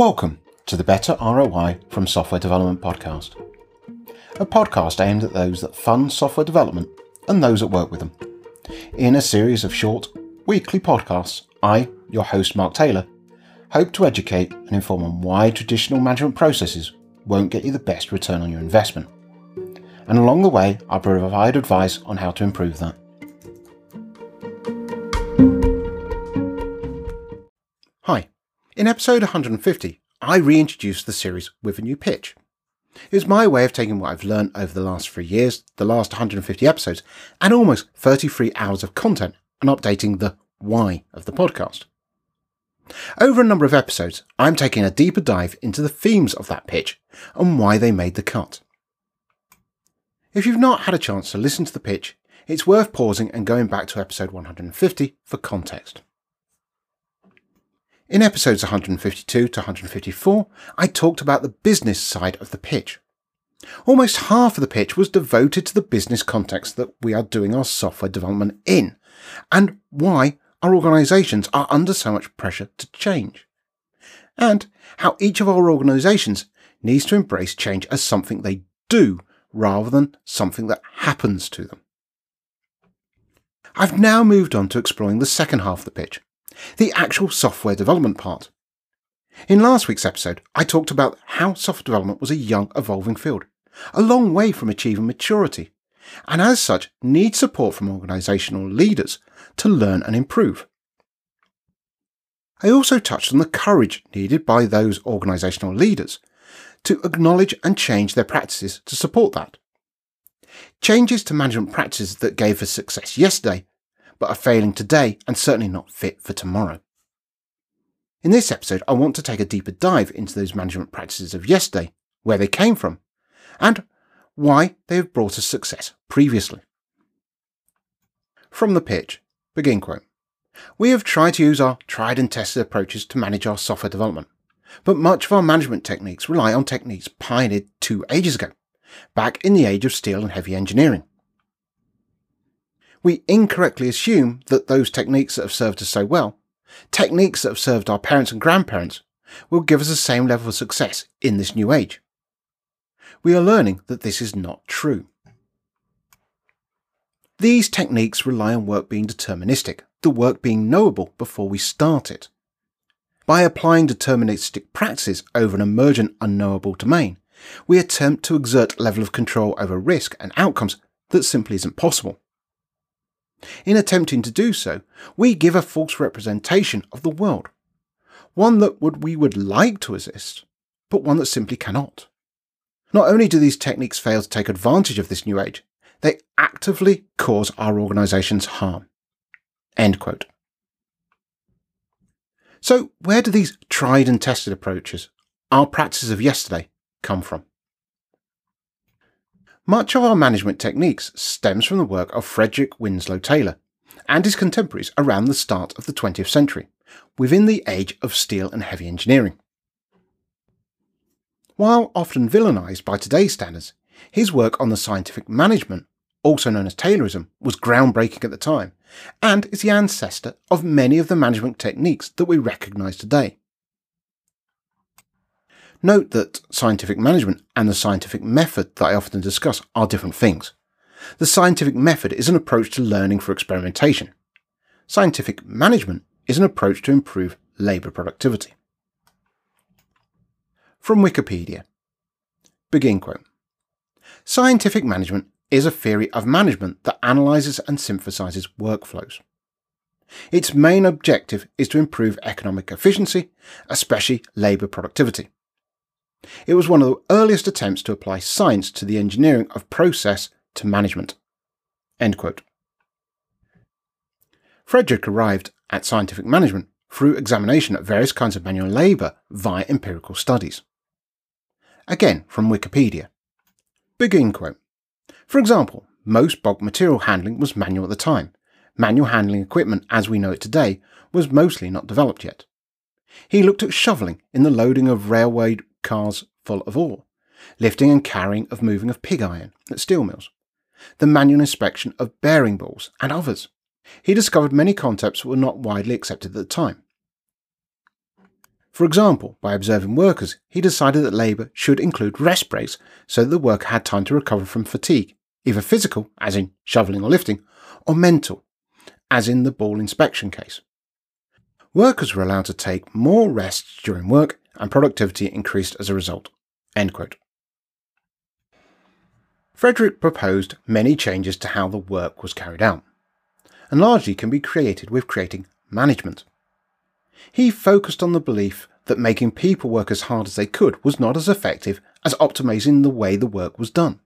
Welcome to the Better ROI from Software Development podcast, a podcast aimed at those that fund software development and those that work with them. In a series of short, weekly podcasts, I, your host Mark Taylor, hope to educate and inform on why traditional management processes won't get you the best return on your investment. And along the way, I provide advice on how to improve that. Hi, in episode 150, I reintroduced the series with a new pitch. It was my way of taking what I've learned over the last three years, the last 150 episodes, and almost 33 hours of content, and updating the why of the podcast. Over a number of episodes, I'm taking a deeper dive into the themes of that pitch and why they made the cut. If you've not had a chance to listen to the pitch, it's worth pausing and going back to episode 150 for context. In episodes 152 to 154, I talked about the business side of the pitch. Almost half of the pitch was devoted to the business context that we are doing our software development in, and why our organisations are under so much pressure to change. And how each of our organisations needs to embrace change as something they do rather than something that happens to them. I've now moved on to exploring the second half of the pitch, the actual software development part. In last week's episode, I talked about how software development was a young, evolving field, a long way from achieving maturity, and as such needs support from organisational leaders to learn and improve. I also touched on the courage needed by those organisational leaders to acknowledge and change their practices to support that. Changes to management practices that gave us success yesterday, but are failing today and certainly not fit for tomorrow. In this episode, I want to take a deeper dive into those management practices of yesterday, where they came from, and why they have brought us success previously. From the pitch, begin quote. We have tried to use our tried and tested approaches to manage our software development, but much of our management techniques rely on techniques pioneered two ages ago, back in the age of steel and heavy engineering. We incorrectly assume that those techniques that have served us so well, techniques that have served our parents and grandparents, will give us the same level of success in this new age. We are learning that this is not true. These techniques rely on work being deterministic, the work being knowable before we start it. By applying deterministic practices over an emergent unknowable domain, we attempt to exert a level of control over risk and outcomes that simply isn't possible. In attempting to do so, we give a false representation of the world, one that would, we would like to exist, but one that simply cannot. Not only do these techniques fail to take advantage of this new age, they actively cause our organisations harm. End quote. So, where do these tried and tested approaches, our practices of yesterday, come from? Much of our management techniques stems from the work of Frederick Winslow Taylor and his contemporaries around the start of the 20th century, within the age of steel and heavy engineering. While often villainised by today's standards, his work on the scientific management also known as Taylorism, was groundbreaking at the time, and is the ancestor of many of the management techniques that we recognise today. Note that scientific management and the scientific method that I often discuss are different things. The scientific method is an approach to learning for experimentation. Scientific management is an approach to improve labour productivity. From Wikipedia. Begin quote. Scientific management is a theory of management that analyses and synthesizes workflows. Its main objective is to improve economic efficiency, especially labour productivity. It was one of the earliest attempts to apply science to the engineering of process to management. Frederick arrived at scientific management through examination of various kinds of manual labour via empirical studies. Again from Wikipedia. Begin quote. For example, most bulk material handling was manual at the time. Manual handling equipment as we know it today was mostly not developed yet. He looked at shoveling in the loading of railway cars full of ore, lifting and carrying of moving of pig iron at steel mills, the manual inspection of bearing balls, and others. He discovered many concepts that were not widely accepted at the time. For example, by observing workers, he decided that labour should include rest breaks so that the worker had time to recover from fatigue, either physical, as in shoveling or lifting, or mental, as in the ball inspection case. Workers were allowed to take more rests during work and productivity increased as a result. Frederick proposed many changes to how the work was carried out, and largely can be created with creating management. He focused on the belief that making people work as hard as they could was not as effective as optimizing the way the work was done.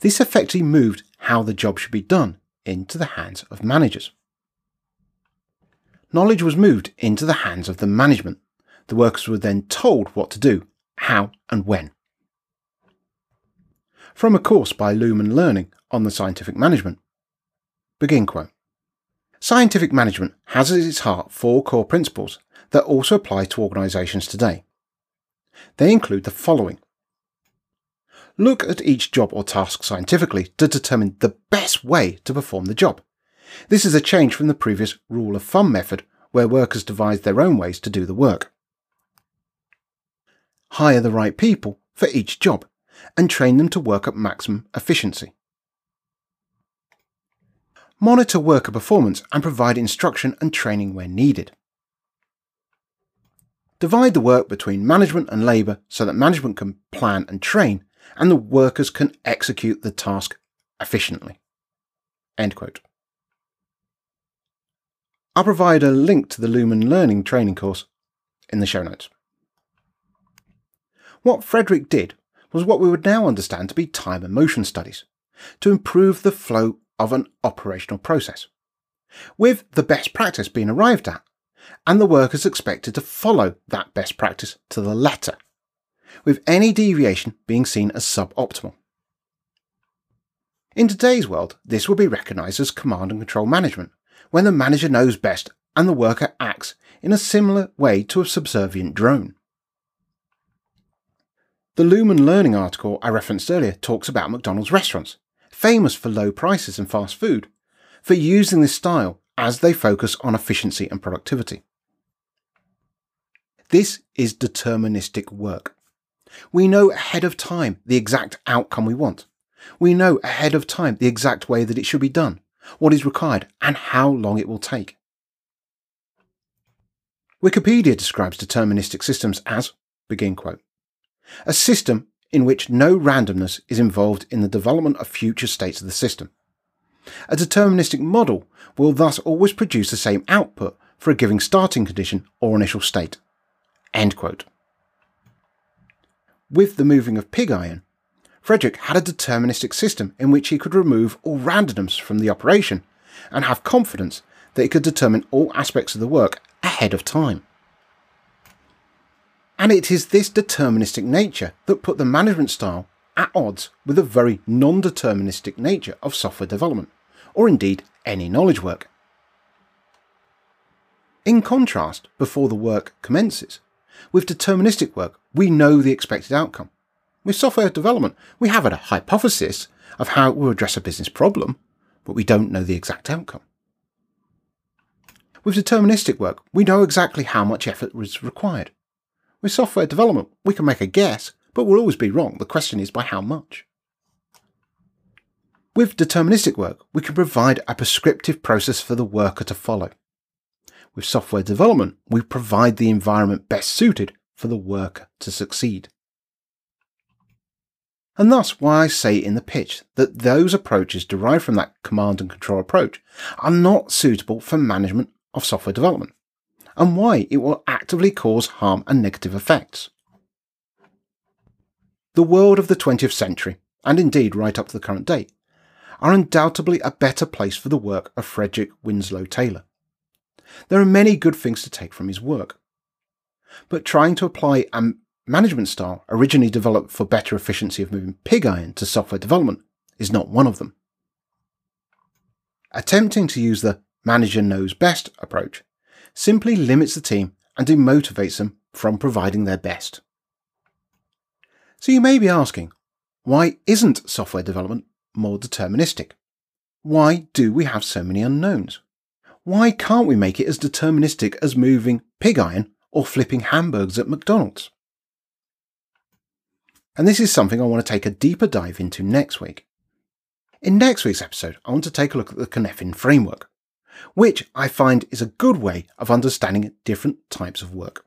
This effectively moved how the job should be done into the hands of managers. Knowledge was moved into the hands of the management. The workers were then told what to do, how, and when. From a course by Lumen Learning on the scientific management. Begin quote. Scientific management has at its heart four core principles that also apply to organisations today. They include the following Look at each job or task scientifically to determine the best way to perform the job. This is a change from the previous rule of thumb method where workers devised their own ways to do the work. Hire the right people for each job and train them to work at maximum efficiency. Monitor worker performance and provide instruction and training where needed. Divide the work between management and labour so that management can plan and train and the workers can execute the task efficiently. End quote. I'll provide a link to the Lumen Learning training course in the show notes. What Frederick did was what we would now understand to be time and motion studies, to improve the flow of an operational process, with the best practice being arrived at, and the workers expected to follow that best practice to the letter, with any deviation being seen as suboptimal. In today's world, this would be recognised as command and control management, when the manager knows best and the worker acts in a similar way to a subservient drone. The Lumen Learning article I referenced earlier talks about McDonald's restaurants, famous for low prices and fast food, for using this style as they focus on efficiency and productivity. This is deterministic work. We know ahead of time the exact outcome we want. We know ahead of time the exact way that it should be done, what is required, and how long it will take. Wikipedia describes deterministic systems as, begin quote, a system in which no randomness is involved in the development of future states of the system. A deterministic model will thus always produce the same output for a given starting condition or initial state. With the moving of pig iron, Frederick had a deterministic system in which he could remove all randomness from the operation and have confidence that he could determine all aspects of the work ahead of time. And it is this deterministic nature that put the management style at odds with the very non deterministic nature of software development, or indeed any knowledge work. In contrast, before the work commences, with deterministic work, we know the expected outcome. With software development, we have a hypothesis of how it will address a business problem, but we don't know the exact outcome. With deterministic work, we know exactly how much effort is required. With software development, we can make a guess, but we'll always be wrong. The question is by how much. With deterministic work, we can provide a prescriptive process for the worker to follow. With software development, we provide the environment best suited for the worker to succeed. And thus why I say in the pitch that those approaches derived from that command and control approach are not suitable for management of software development and why it will actively cause harm and negative effects. The world of the 20th century, and indeed right up to the current date, are undoubtedly a better place for the work of Frederick Winslow Taylor. There are many good things to take from his work. But trying to apply a management style originally developed for better efficiency of moving pig iron to software development is not one of them. Attempting to use the manager knows best approach simply limits the team and demotivates them from providing their best. So you may be asking, why isn't software development more deterministic? Why do we have so many unknowns? Why can't we make it as deterministic as moving pig iron or flipping hamburgers at McDonald's. And this is something I want to take a deeper dive into next week. In next week's episode, I want to take a look at the Cynefin framework, which I find is a good way of understanding different types of work.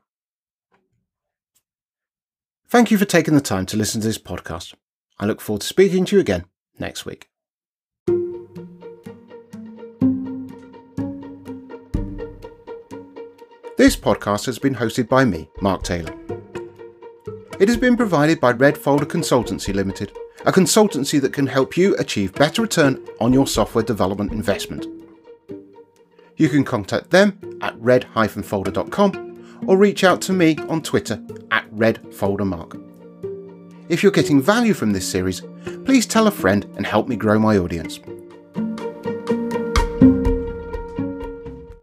Thank you for taking the time to listen to this podcast. I look forward to speaking to you again next week. This podcast has been hosted by me, Mark Taylor. It has been provided by Red Folder Consultancy Limited, a consultancy that can help you achieve better return on your software development investment. You can contact them at red-folder.com or reach out to me on Twitter at redfoldermark. If you're getting value from this series, please tell a friend and help me grow my audience.